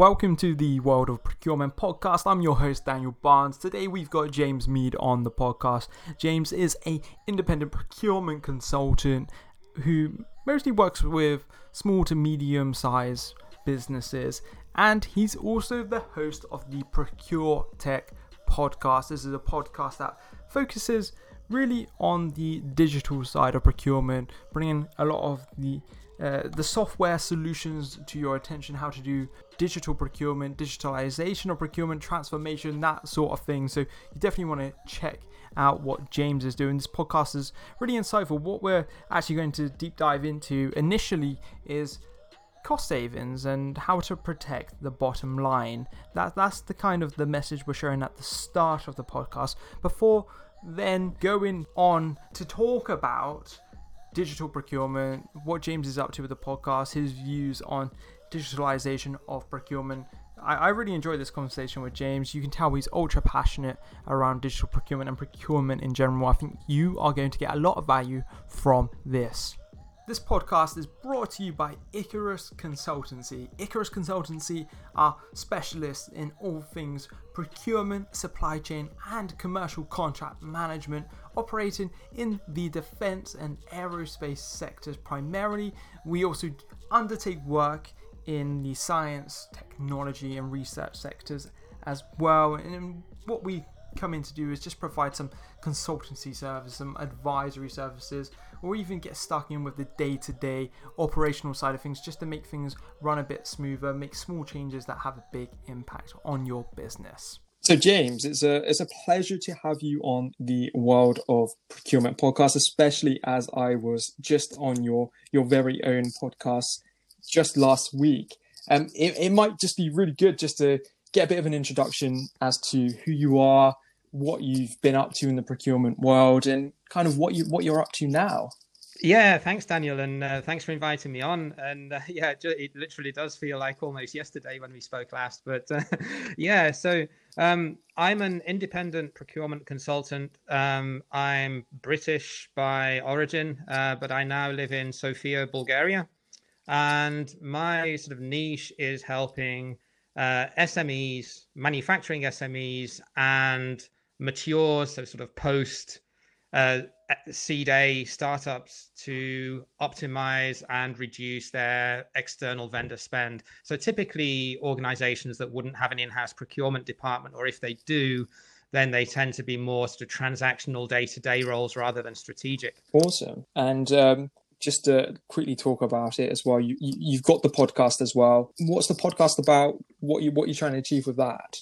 Welcome to the World of Procurement podcast. I'm your host Daniel Barnes. Today we've got James Meads on the podcast. James is a independent procurement consultant who mostly works with small to medium sized businesses and he's also the host of the Procure Tech podcast. This is a podcast that focuses really on the digital side of procurement, bringing a lot of the uh, the software solutions to your attention, how to do digital procurement, digitalization of procurement, transformation, that sort of thing. So you definitely want to check out what James is doing. This podcast is really insightful. What we're actually going to deep dive into initially is cost savings and how to protect the bottom line. That that's the kind of the message we're sharing at the start of the podcast. Before then going on to talk about digital procurement, what James is up to with the podcast, his views on digitalization of procurement. I, I really enjoyed this conversation with James. You can tell he's ultra passionate around digital procurement and procurement in general. I think you are going to get a lot of value from this. This podcast is brought to you by Icarus Consultancy. Icarus Consultancy are specialists in all things procurement, supply chain, and commercial contract management, operating in the defense and aerospace sectors primarily. We also undertake work in the science, technology, and research sectors as well. And what we come in to do is just provide some consultancy service, some advisory services or even get stuck in with the day to day operational side of things just to make things run a bit smoother, make small changes that have a big impact on your business. So, James, it's a it's a pleasure to have you on the World of Procurement podcast, especially as I was just on your your very own podcast just last week. Um, it, it might just be really good just to get a bit of an introduction as to who you are, what you've been up to in the procurement world, and kind of what you what you're up to now. Yeah, thanks, Daniel, and uh, thanks for inviting me on. And uh, yeah, it literally does feel like almost yesterday when we spoke last. But uh, yeah, so um, I'm an independent procurement consultant. Um, I'm British by origin, uh, but I now live in Sofia, Bulgaria. And my sort of niche is helping uh, SMEs, manufacturing SMEs, and mature, so sort of post uh, seed A startups to optimize and reduce their external vendor spend. So typically, organizations that wouldn't have an in-house procurement department, or if they do, then they tend to be more sort of transactional day-to-day roles rather than strategic. Awesome. And um, just to quickly talk about it as well, you, have got the podcast as well. What's the podcast about? What you what you're trying to achieve with that?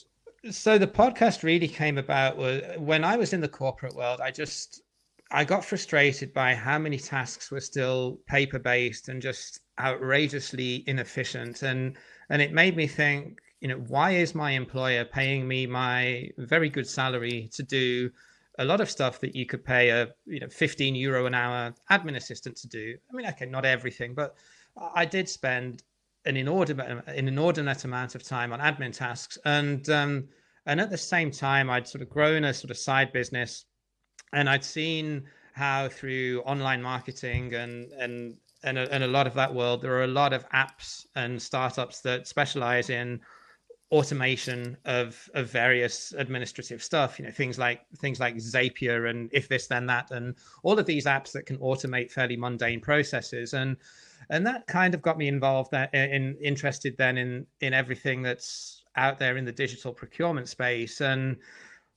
So the podcast really came about was when I was in the corporate world. I just I got frustrated by how many tasks were still paper based and just outrageously inefficient, and and it made me think, you know, why is my employer paying me my very good salary to do a lot of stuff that you could pay a you know 15 euro an hour admin assistant to do? I mean, okay, not everything, but I did spend an inordinate an inordinate amount of time on admin tasks. And um, and at the same time i'd sort of grown a sort of side business and i'd seen how through online marketing and and and a, and a lot of that world there are a lot of apps and startups that specialize in automation of of various administrative stuff you know things like things like zapier and if this then that and all of these apps that can automate fairly mundane processes. And and that kind of got me involved that, in interested then in in everything that's out there in the digital procurement space. And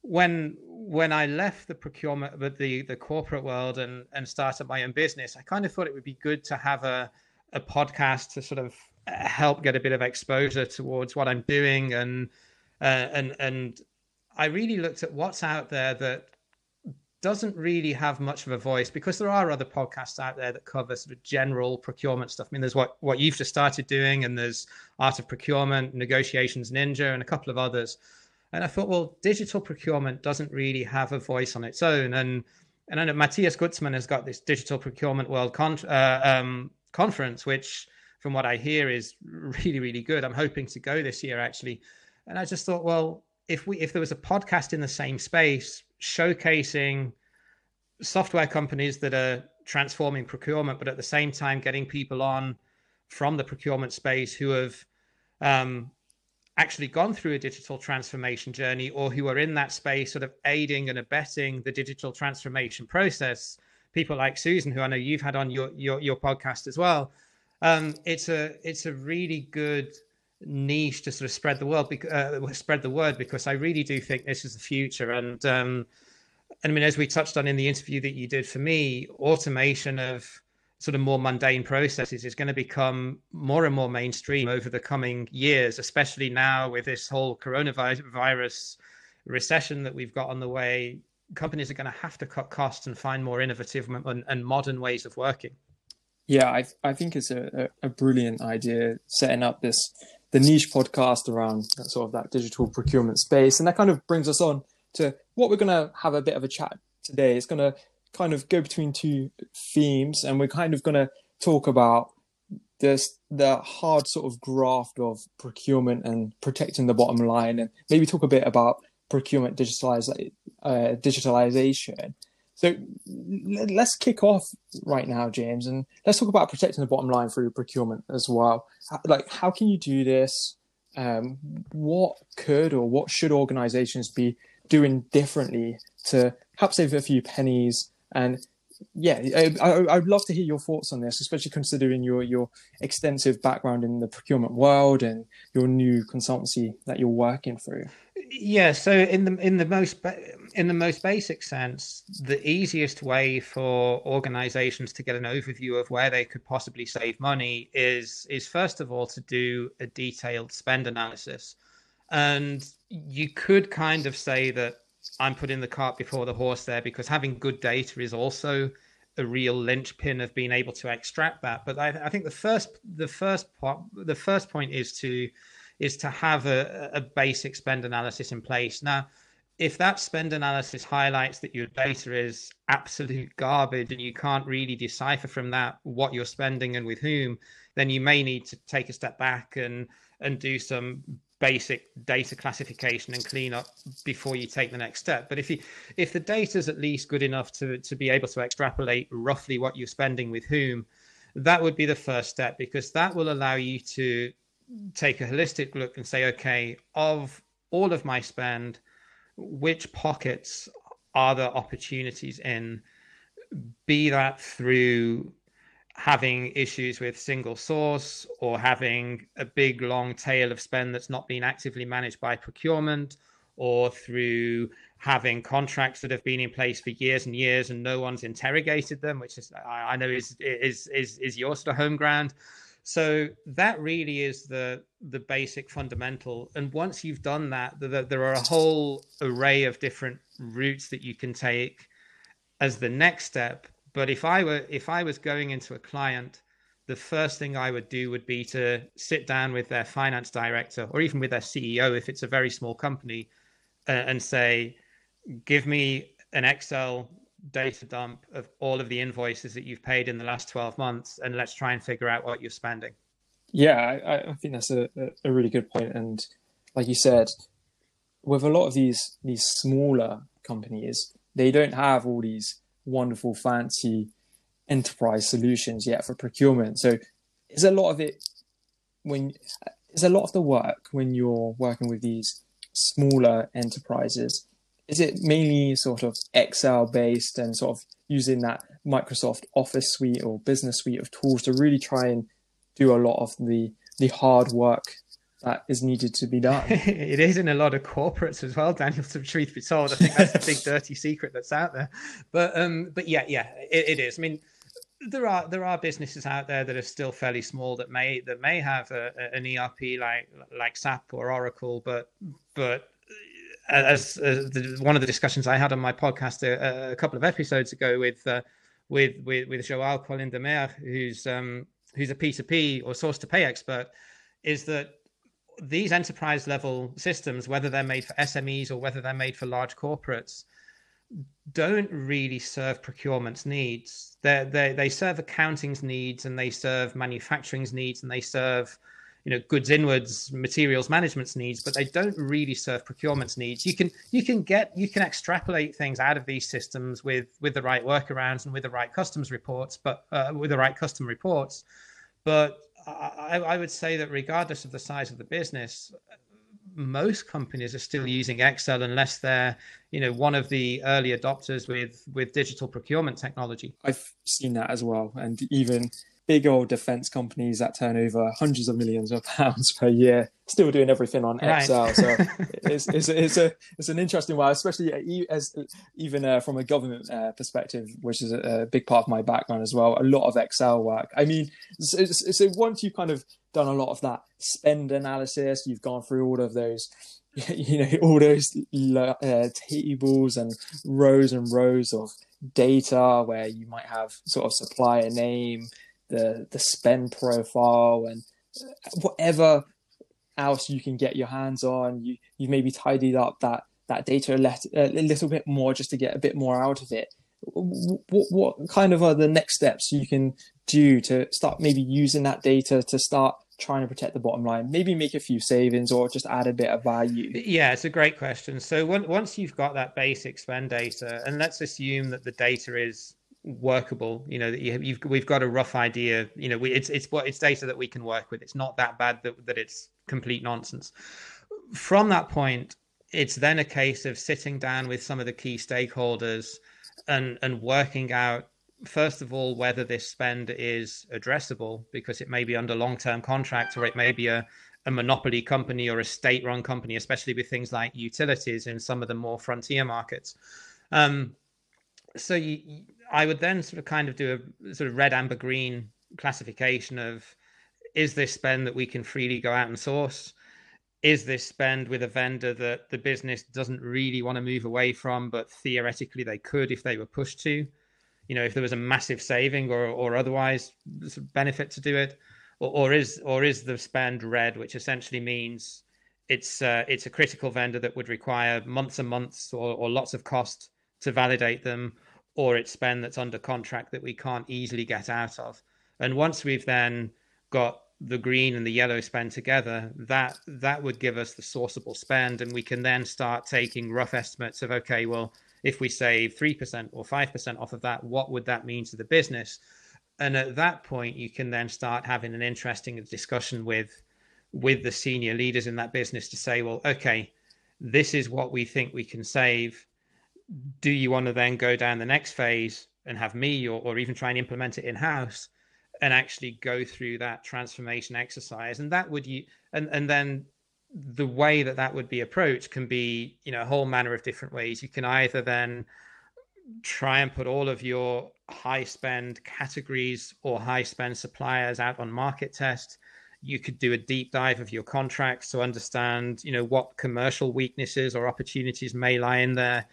when when I left the procurement but the the corporate world and and started my own business I kind of thought it would be good to have a a podcast to sort of help get a bit of exposure towards what I'm doing and uh, and and I really looked at what's out there that doesn't really have much of a voice because there are other podcasts out there that cover sort of general procurement stuff. I mean, there's what what you've just started doing, and there's Art of Procurement, Negotiations Ninja, and a couple of others. And I thought, well, digital procurement doesn't really have a voice on its own. And and I know Matthias Gutzmann has got this Digital Procurement World con- uh, um, Conference, which, from what I hear, is really really good. I'm hoping to go this year actually. And I just thought, well, if we if there was a podcast in the same space showcasing software companies that are transforming procurement, but at the same time getting people on from the procurement space who have um, actually gone through a digital transformation journey or who are in that space sort of aiding and abetting the digital transformation process people like susan who i know you've had on your your, your podcast as well um, it's a it's a really good niche to sort of spread the world uh, spread the word because i really do think this is the future and um, I mean, as we touched on in the interview that you did for me, automation of sort of more mundane processes is going to become more and more mainstream over the coming years, especially now with this whole coronavirus recession that we've got on the way. Companies are going to have to cut costs and find more innovative and, and modern ways of working. Yeah, I I think it's a, a, brilliant idea setting up this the niche podcast around sort of that digital procurement space, and that kind of brings us on to what we're going to have a bit of a chat today. It's going to kind of go between two themes, and we're kind of going to talk about this the hard sort of graft of procurement and protecting the bottom line, and maybe talk a bit about procurement digitalize, uh, digitalization. So let's kick off right now, James, and let's talk about protecting the bottom line through procurement as well. Like, how can you do this? Um, what could or what should organizations be doing differently to help save a few pennies and yeah, I, would love to hear your thoughts on this, especially considering your your extensive background in the procurement world and your new consultancy that you're working through. Yeah, so in the in the most in the most basic sense, the easiest way for organizations to get an overview of where they could possibly save money is is first of all to do a detailed spend analysis. And you could kind of say that I'm putting the cart before the horse there because having good data is also a real linchpin of being able to extract that. But I, I think the first the first part the first point is to is to have a, a basic spend analysis in place. Now, if that spend analysis highlights that your data is absolute garbage and you can't really decipher from that what you're spending and with whom, then you may need to take a step back and and do some basic data classification and cleanup before you take the next step. But if you if the data is at least good enough to to be able to extrapolate roughly what you're spending with whom, that would be the first step because that will allow you to take a holistic look and say, okay, of all of my spend, which pockets are there opportunities in? Be that through having issues with single source or having a big long tail of spend that's not being actively managed by procurement or through having contracts that have been in place for years and years and no one's interrogated them which is i know is is is, is your home ground so that really is the the basic fundamental. And once you've done that the, there are a whole array of different routes that you can take as the next step. But if I were if I was going into a client, the first thing I would do would be to sit down with their finance director or even with their CEO if it's a very small company uh, and say, give me an Excel data dump of all of the invoices that you've paid in the last 12 months and let's try and figure out what you're spending. Yeah, I, I think that's a, a really good point. And like you said, with a lot of these these smaller companies, they don't have all these wonderful, fancy enterprise solutions yet for procurement. So, is a lot of it when is a lot of the work when you're working with these smaller enterprises? Is it mainly sort of Excel based and sort of using that Microsoft Office suite or business suite of tools to really try and do a lot of the the hard work that is needed to be done. it is in a lot of corporates as well, Daniel. To truth be told, I think that's the big dirty secret that's out there. But um, but yeah, yeah, it, it is. I mean, there are there are businesses out there that are still fairly small that may that may have a, an ERP like like SAP or Oracle, but but as, as the, one of the discussions I had on my podcast a, a couple of episodes ago with uh, with with with Joël Collin-Demers, who's um, who's a P2P or source to pay expert, is that these enterprise level systems, whether they're made for SMEs or whether they're made for large corporates, don't really serve procurement's needs. They they they serve accounting's needs and they serve manufacturing's needs and they serve you know goods inwards materials management's needs but they don't really serve procurement's needs you can you can get you can extrapolate things out of these systems with with the right workarounds and with the right customs reports but uh, with the right custom reports but I, I would say that regardless of the size of the business, most companies are still using Excel unless they're, you know, one of the early adopters with with digital procurement technology. I've seen that as well, and even big old defense companies that turn over hundreds of millions of pounds per year still doing everything on right. Excel. So it's, it's, it's, a, it's an interesting one, especially as even uh, from a government uh, perspective, which is a, a, big part of my background as well. A lot of Excel work. I mean, so, so once you've kind of done a lot of that spend analysis, you've gone through all of those you know all those uh, tables and rows and rows of data where you might have sort of supplier name the the spend profile and uh, whatever else you can get your hands on. You you've maybe tidied up that that data a, let, a little bit more just to get a bit more out of it. What what kind of are the next steps you can do to start maybe using that data to start trying to protect the bottom line maybe make a few savings or just add a bit of value yeah it's a great question so once you've got that basic spend data and let's assume that the data is workable you know that you, have we've got a rough idea you know we, it's it's what it's data that we can work with it's not that bad that, that it's complete nonsense from that point it's then a case of sitting down with some of the key stakeholders and and working out first of all whether this spend is addressable because it may be under long-term contract or it may be a a monopoly company or a state-run company, especially with things like utilities in some of the more frontier markets. Um, so you, I would then sort of kind of do a sort of red, amber, green classification of is this spend that we can freely go out and source? Is this spend with a vendor that the business doesn't really want to move away from, but theoretically they could if they were pushed to? You know, if there was a massive saving or or otherwise benefit to do it, or, or is or is the spend red, which essentially means it's uh, it's a critical vendor that would require months and months or, or lots of cost to validate them, or it's spend that's under contract that we can't easily get out of. And once we've then got the green and the yellow spend together, that that would give us the sourceable spend, and we can then start taking rough estimates of okay, well, if we save three percent or five percent off of that, what would that mean to the business? And at that point, you can then start having an interesting discussion with with the senior leaders in that business to say, well, okay, this is what we think we can save do you want to then go down the next phase and have me or, or even try and implement it in house and actually go through that transformation exercise? And that would you and and then the way that that would be approached can be you know a whole manner of different ways. You can either then try and put all of your high spend categories or high spend suppliers out on market test. You could do a deep dive of your contracts to understand you know what commercial weaknesses or opportunities may lie in there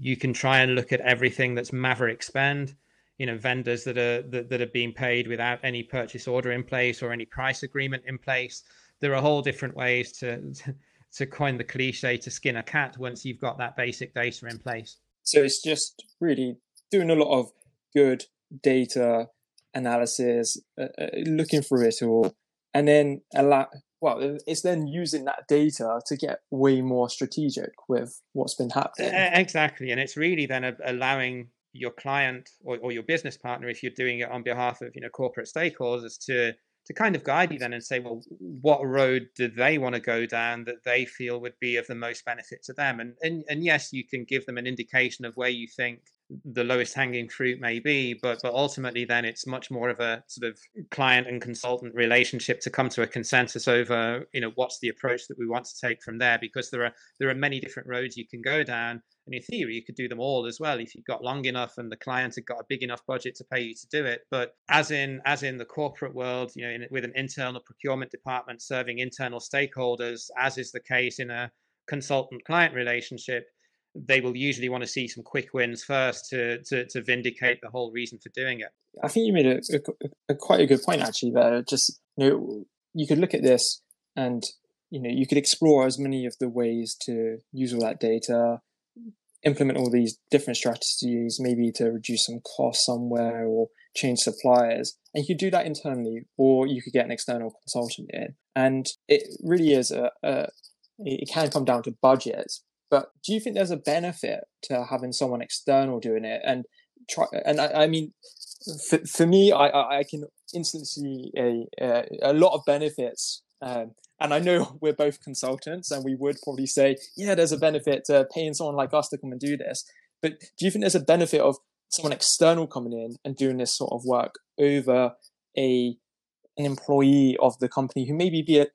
you can try and look at everything that's maverick spend you know vendors that are that, that are being paid without any purchase order in place or any price agreement in place. There are whole different ways to to coin the cliche to skin a cat once you've got that basic data in place. So it's just really doing a lot of good data analysis uh, uh looking through it all and then allow well, it's then using that data to get way more strategic with what's been happening. Exactly. And it's really then allowing your client or, or your business partner, if you're doing it on behalf of, you know, corporate stakeholders to, to kind of guide you then and say, well, what road do they want to go down that they feel would be of the most benefit to them? And, and, and yes, you can give them an indication of where you think the lowest hanging fruit may be but but ultimately then it's much more of a sort of client and consultant relationship to come to a consensus over you know what's the approach that we want to take from there because there are there are many different roads you can go down. And in theory you could do them all as well if you've got long enough and the client had got a big enough budget to pay you to do it. But as in as in the corporate world you know in, with an internal procurement department serving internal stakeholders as is the case in a consultant client relationship they will usually want to see some quick wins first to to, to vindicate the whole reason for doing it. I think you made a, a, a, quite a good point actually there. Just you know, you could look at this and you know you could explore as many of the ways to use all that data, implement all these different strategies, maybe to reduce some costs somewhere or change suppliers. And you could do that internally, or you could get an external consultant in. And it really is a, a it can come down to budgets, but do you think there's a benefit to having someone external doing it? And try, and I, I mean, for, for me, I, I can instantly see a, a, lot of benefits um, and I know we're both consultants, and we would probably say, yeah, there's a benefit to paying someone like us to come and do this. But do you think there's a benefit of someone external coming in and doing this sort of work over a an employee of the company who maybe be a,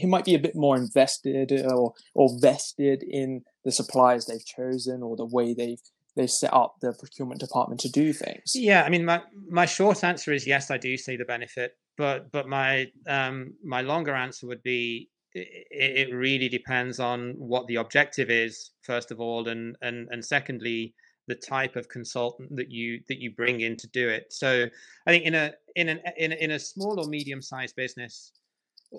who might be a bit more invested or or vested in the suppliers they've chosen or the way they've they set up the procurement department to do things. Yeah, I mean, my my short answer is yes, I do see the benefit, but but my um my longer answer would be it, it really depends on what the objective is first of all, and and and secondly the type of consultant that you that you bring in to do it. So I think in a in an in a, in a small or medium sized business,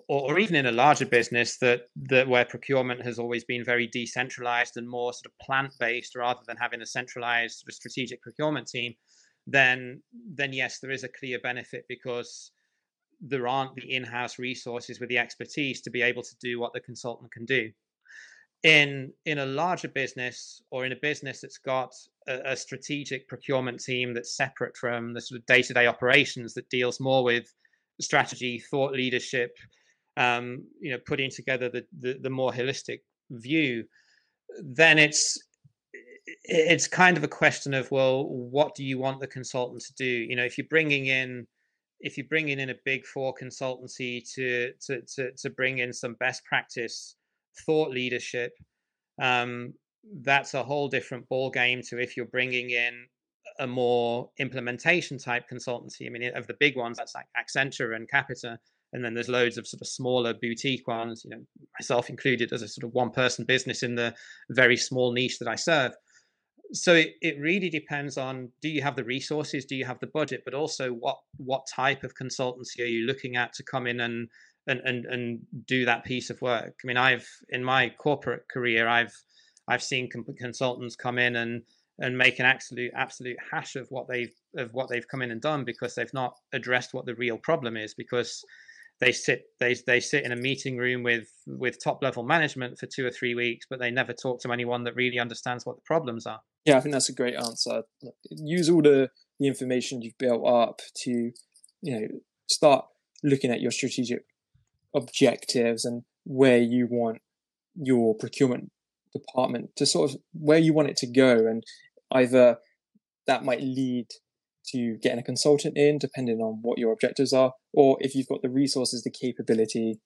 or, or, even in a larger business that that where procurement has always been very decentralized and more sort of plant based rather than having a centralized sort of strategic procurement team, then then yes, there is a clear benefit because there aren't the in-house resources with the expertise to be able to do what the consultant can do in in a larger business or in a business that's got a, a, strategic procurement team that's separate from the sort of day-to-day operations that deals more with strategy thought leadership um, you know putting together the, the, the more holistic view then it's it's kind of a question of well what do you want the consultant to do? You know if you're bringing in if you're bringing in a big four consultancy to to to, to bring in some best practice thought leadership, um, that's a whole different ball game to if you're bringing in a more implementation type consultancy. I mean, of the big ones, that's like Accenture and Capita, and then there's loads of sort of smaller boutique ones. You know, myself included as a sort of one person business in the very small niche that I serve. So it, it really depends on do you have the resources, do you have the budget, but also what what type of consultancy are you looking at to come in and and and and do that piece of work. I mean, I've in my corporate career, I've I've seen consultants come in and and make an absolute absolute hash of what they've of what they've come in and done because they've not addressed what the real problem is because they sit they they sit in a meeting room with with top level management for two or three weeks but they never talk to anyone that really understands what the problems are yeah i think that's a great answer use all the the information you've built up to you know start looking at your strategic objectives and where you want your procurement department to sort of where you want it to go. And either that might lead to getting a consultant in depending on what your objectives are or if you've got the resources the capability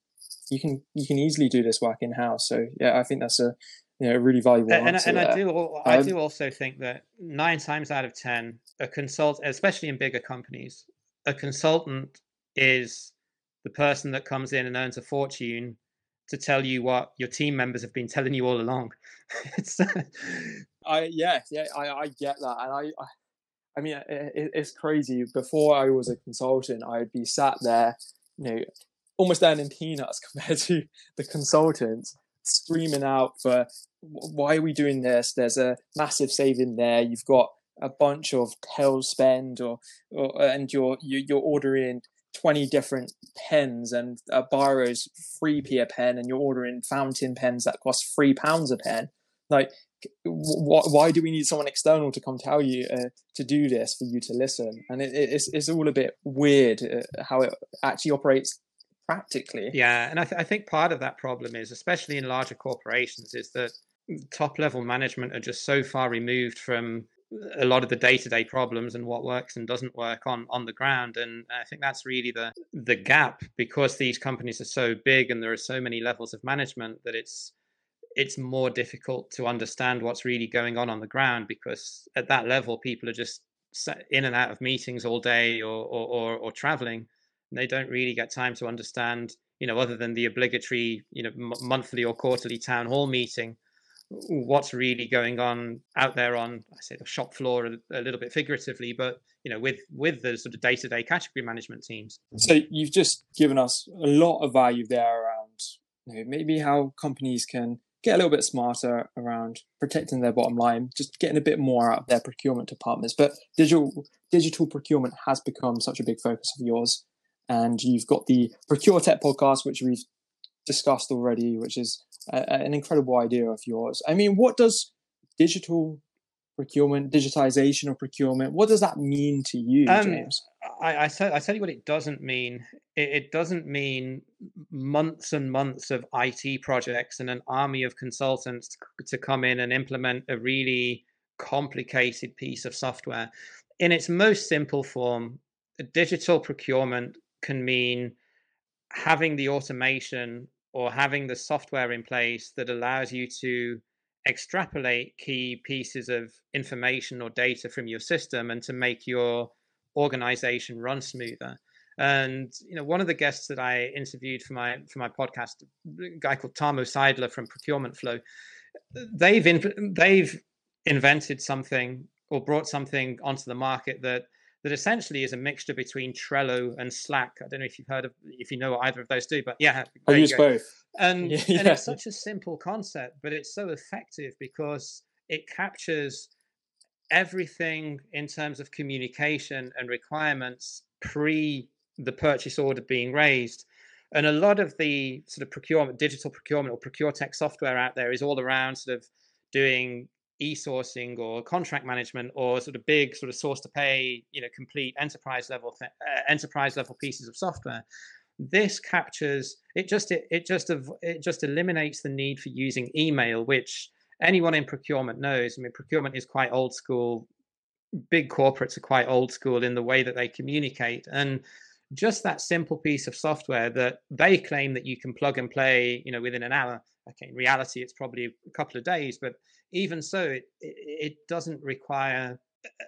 you can you can easily do this work in house so yeah i think that's a you know, really valuable and, and I do I um, do also think that nine times out of ten a consult especially in bigger companies a consultant is the person that comes in and earns a fortune to tell you what your team members have been telling you all along. it's, uh, I yeah yeah I, I get that and I, I I mean it, it's crazy. Before I was a consultant, I'd be sat there, you know, almost earning peanuts compared to the consultants screaming out for why are we doing this? There's a massive saving there. You've got a bunch of tail spend or, or and you're you, you're ordering 20 different pens and a Biro's free p a pen and you're ordering fountain pens that cost three pounds a pen. Like wh- why do we need someone external to come tell you uh, to do this for you to listen? And it, it's, it's all a bit weird uh, how it actually operates practically. Yeah and I, th- I think part of that problem is especially in larger corporations is that top level management are just so far removed from a lot of the day-to-day problems and what works and doesn't work on on the ground. And i think that's really the the gap. Because these companies are so big and there are so many levels of management that it's it's more difficult to understand what's really going on on the ground. Because at that level people are just in and out of meetings all day or or, or, or traveling. And they don't really get time to understand you know other than the obligatory you know m- monthly or quarterly town hall meeting what's really going on out there on I say the shop floor a, little bit figuratively, but you know with with the sort of day to day category management teams. So you've just given us a lot of value there around you know, maybe how companies can get a little bit smarter around protecting their bottom line, just getting a bit more out of their procurement departments. But digital digital procurement has become such a big focus of yours. And you've got the Procuretech podcast, which we've discussed already, which is a, an incredible idea of yours. I mean, what does digital procurement, digitization of procurement, what does that mean to you, um, James? I, I, tell, I tell you what it doesn't mean. It, it, doesn't mean months and months of IT projects and an army of consultants to, to come in and implement a really complicated piece of software. In its most simple form, digital procurement can mean having the automation or having the software in place that allows you to extrapolate key pieces of information or data from your system and to make your organization run smoother. And you know, one of the guests that I interviewed for my for my podcast, a guy called Tamo Seidler from Procurement Flow, they've in, they've invented something or brought something onto the market that that essentially is a mixture between Trello and Slack. I don't know if you've heard of if you know what either of those do, but yeah, I use both. And, yeah. and it's such a simple concept, but it's so effective because it captures everything in terms of communication and requirements pre the purchase order being raised. And a lot of the sort of procurement, digital procurement or procure tech software out there is all around sort of doing e-sourcing or contract management or sort of big sort of source to pay, you know, complete enterprise level uh, enterprise level pieces of software. This captures it just it, it just it just eliminates the need for using email, which anyone in procurement knows. I mean, procurement is quite old school. Big corporates are quite old school in the way that they communicate. And just that simple piece of software that they claim that you can plug and play, you know, within an hour. Okay, in reality, it's probably a couple of days, but even so, it, it doesn't require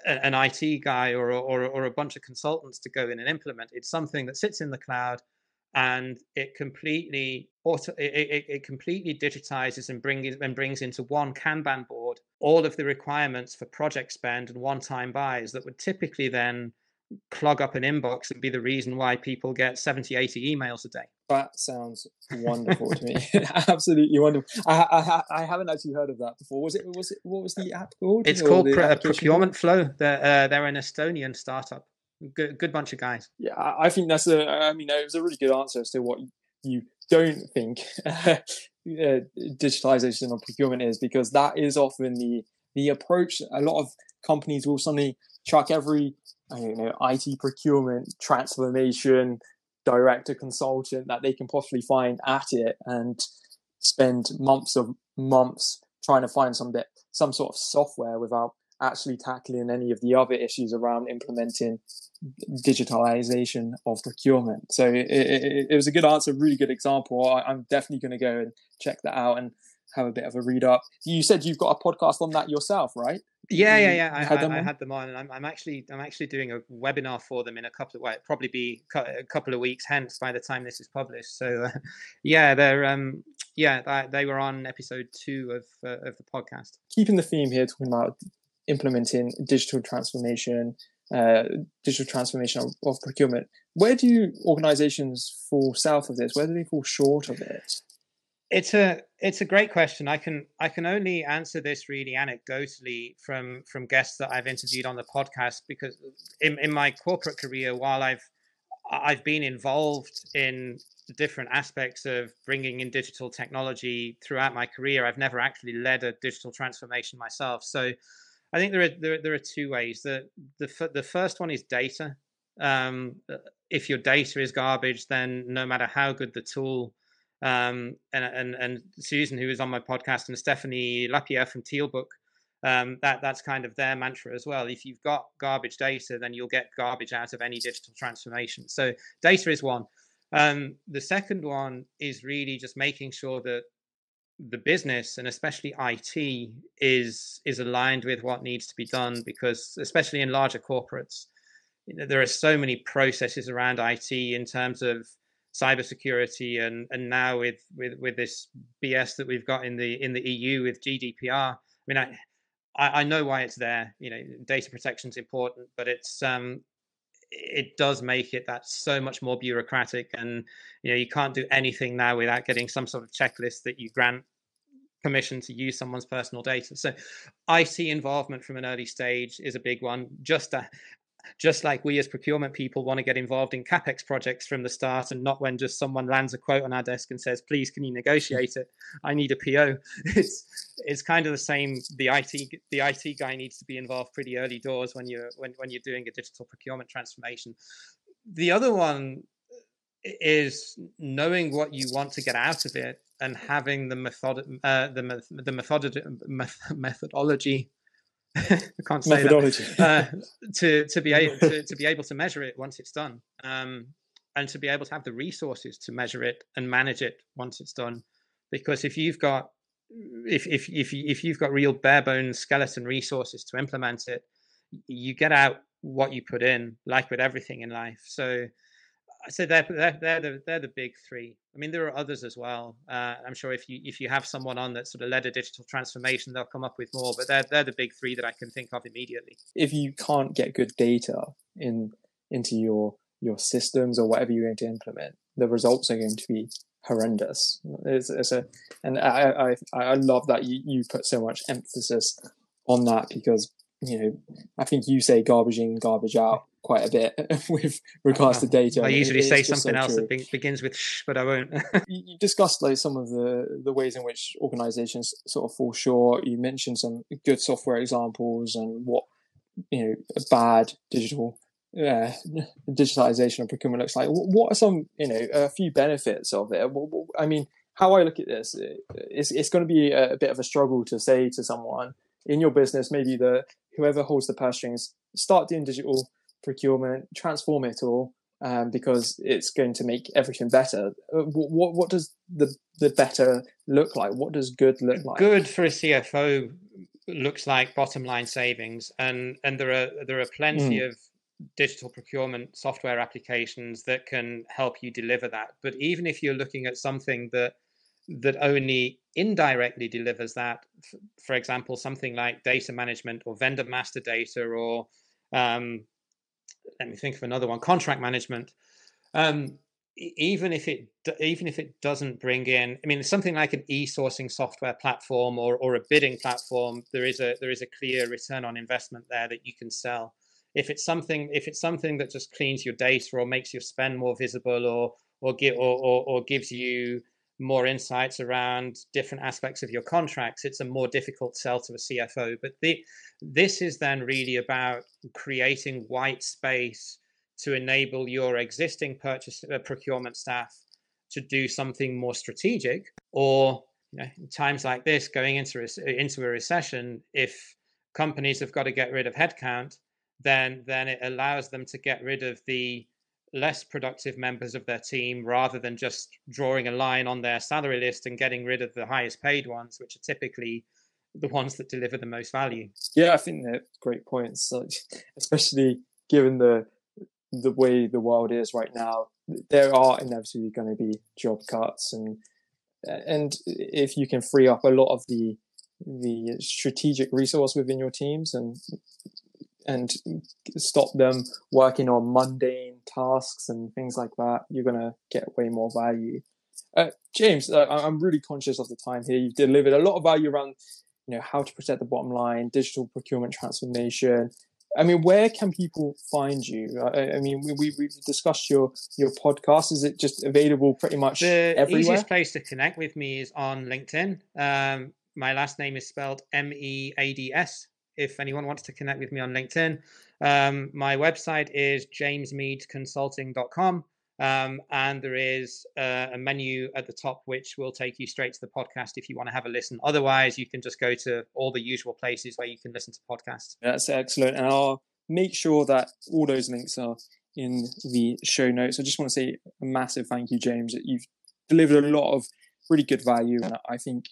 an IT guy or, or, or a bunch of consultants to go in and implement. It's something that sits in the cloud and it completely auto it, it, completely digitizes and brings and brings into one kanban board all of the requirements for project spend and one-time buys that would typically then clog up an inbox and be the reason why people get 70 80 emails a day. That sounds wonderful to me. Absolutely wonderful. I, I, I haven't actually heard of that before. Was it was it what was the app called? It's called procurement flow. They're, uh, they're an estonian startup. Good, good bunch of guys. Yeah, I think that's a. I mean, it was a really good answer as to what you don't think uh, digitalization of procurement is, because that is often the the approach. A lot of companies will suddenly chuck every I don't know IT procurement transformation director consultant that they can possibly find at it and spend months of months trying to find some bit some sort of software without actually tackling any of the other issues around implementing digitalization of procurement. So it, it, it was a good answer, really good example. I, am definitely going to go and check that out and have a bit of a read up. You said you've got a podcast on that yourself, right? Yeah, yeah, yeah. I had, them I, I had them on, and I'm, I'm, actually I'm actually doing a webinar for them in a couple of well, probably be a couple of weeks hence by the time this is published. So, uh, yeah, they're um, yeah, they, they were on episode two of uh, of the podcast. Keeping the theme here, talking about implementing digital transformation, uh, digital transformation of, of, procurement. Where do organizations fall south of this? Where do they fall short of it? It's a it's a great question. I can I can only answer this really anecdotally from from guests that I've interviewed on the podcast because in, in my corporate career, while I've I've been involved in different aspects of bringing in digital technology throughout my career, I've never actually led a digital transformation myself. So I think there are there, there are two ways. The the the first one is data. Um, uh, if your data is garbage, then no matter how good the tool, um, and and and Susan, who was on my podcast, and Stephanie Lapierre from Tealbook, um, that that's kind of their mantra as well. If you've got garbage data, then you'll get garbage out of any digital transformation. So data is one. Um, the second one is really just making sure that the business and especially IT is is aligned with what needs to be done because especially in larger corporates, you know, there are so many processes around IT in terms of cybersecurity and and now with with with this BS that we've got in the in the EU with GDPR. I mean, I I know why it's there. You know, data protection is important, but it's um it does make it that so much more bureaucratic and you know you can't do anything now without getting some sort of checklist that you grant permission to use someone's personal data so IT involvement from an early stage is a big one just a, just like we as procurement people want to get involved in capex projects from the start and not when just someone lands a quote on our desk and says please can you negotiate it? I need a po it's it's kind of the same. The it the it guy needs to be involved pretty early doors when you're when, when you're doing a digital procurement transformation. The other one is knowing what you want to get out of it and having the method uh, the the method methodology I can't say methodology. that uh, to to be able to, to be able to measure it once it's done, um, and to be able to have the resources to measure it and manage it once it's done. Because if you've got if if if if you've got real bare bones skeleton resources to implement it, you get out what you put in, like with everything in life. So so they're, they're they're the they're the big three. I mean, there are others as well. Uh, I'm sure if you if you have someone on that sort of led a digital transformation, they'll come up with more. But they're they're the big three that I can think of immediately. If you can't get good data in into your your systems or whatever you're going to implement, the results are going to be horrendous. It's, it's a, and I, I I love that you you put so much emphasis on that because you know I think you say garbage in, garbage out quite a bit with regards to data. I usually it, say something so else true. that begins with sh, but I won't. you discussed like some of the the ways in which organizations sort of fall short. You mentioned some good software examples and what you know bad digital uh, digitalization of procurement looks like. What are some you know a few benefits of it? I mean, how I look at this, it's it's going to be a bit of a struggle to say to someone in your business, maybe the whoever holds the purse strings, start doing digital procurement, transform it all, um, because it's going to make everything better. Uh, what, what does the the better look like? What does good look like? Good for a CFO looks like bottom line savings, and and there are there are plenty mm. of digital procurement software applications that can help you deliver that. But even if you're looking at something that that only indirectly delivers that, for example, something like data management or vendor master data or um, let me think of another one contract management. Um, even if it even if it doesn't bring in i mean something like an e-sourcing software platform or, or a bidding platform there is a there is a clear return on investment there that you can sell. If it's something if it's something that just cleans your data or makes your spend more visible or or give or, or, or gives you more insights around different aspects of your contracts, it's a more difficult sell to a CFO. But the, this is then really about creating white space to enable your existing purchase uh, procurement staff to do something more strategic or you know, in times like this going into into a recession if companies have got to get rid of headcount then then it allows them to get rid of the less productive members of their team rather than just drawing a line on their salary list and getting rid of the highest paid ones, which are typically the ones that deliver the most value. Yeah, I think they're great points, especially given the the way the world is right now. There are inevitably going to be job cuts, and and if you can free up a lot of the the strategic resource within your teams and and stop them working on mundane tasks and things like that, you're going to get way more value. Uh, James, uh, I'm really conscious of the time here. You've delivered a lot of value around, you know, how to protect the bottom line, digital procurement transformation. I mean, where can people find you? I, I mean, we, we, we've discussed your your podcast. Is it just available pretty much the everywhere? easiest place to connect with me is on LinkedIn. Um, my last name is spelled M E A D S if anyone wants to connect with me on LinkedIn. Um, my website is jamesmeadsconsulting.com. Um, and there is uh, a menu at the top which will take you straight to the podcast if you want to have a listen. Otherwise, you can just go to all the usual places where you can listen to podcasts. That's excellent. And I'll make sure that all those links are in the show notes. I just want to say a massive thank you, James. That you've delivered a lot of really good value. And I think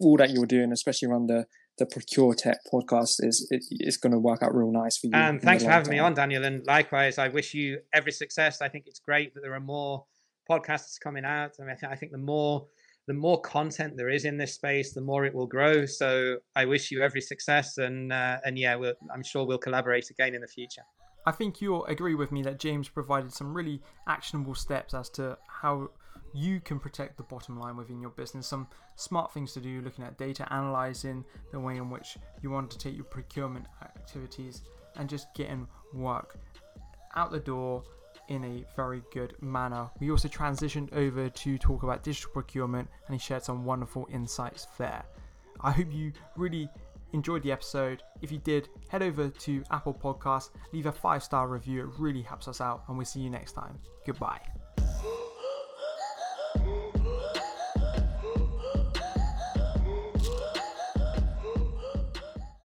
all that you're doing, especially around the the Procuretech podcast is it, it's going to work out real nice for you. And thanks for having time. me on, Daniel. And likewise, I wish you every success. I think it's great that there are more podcasts coming out. I mean, I think the more the more content there is in this space, the more it will grow. So I wish you every success, and uh, and yeah, we'll, I'm sure we'll collaborate again in the future. I think you'll agree with me that James provided some really actionable steps as to how you can protect the bottom line within your business. Some smart things to do looking at data, analyzing the way in which you want to take your procurement activities, and just getting work out the door in a very good manner. We also transitioned over to talk about digital procurement and he shared some wonderful insights there. I hope you really enjoyed the episode. If you did, head over to Apple Podcasts, leave a five star review, it really helps us out, and we'll see you next time. Goodbye.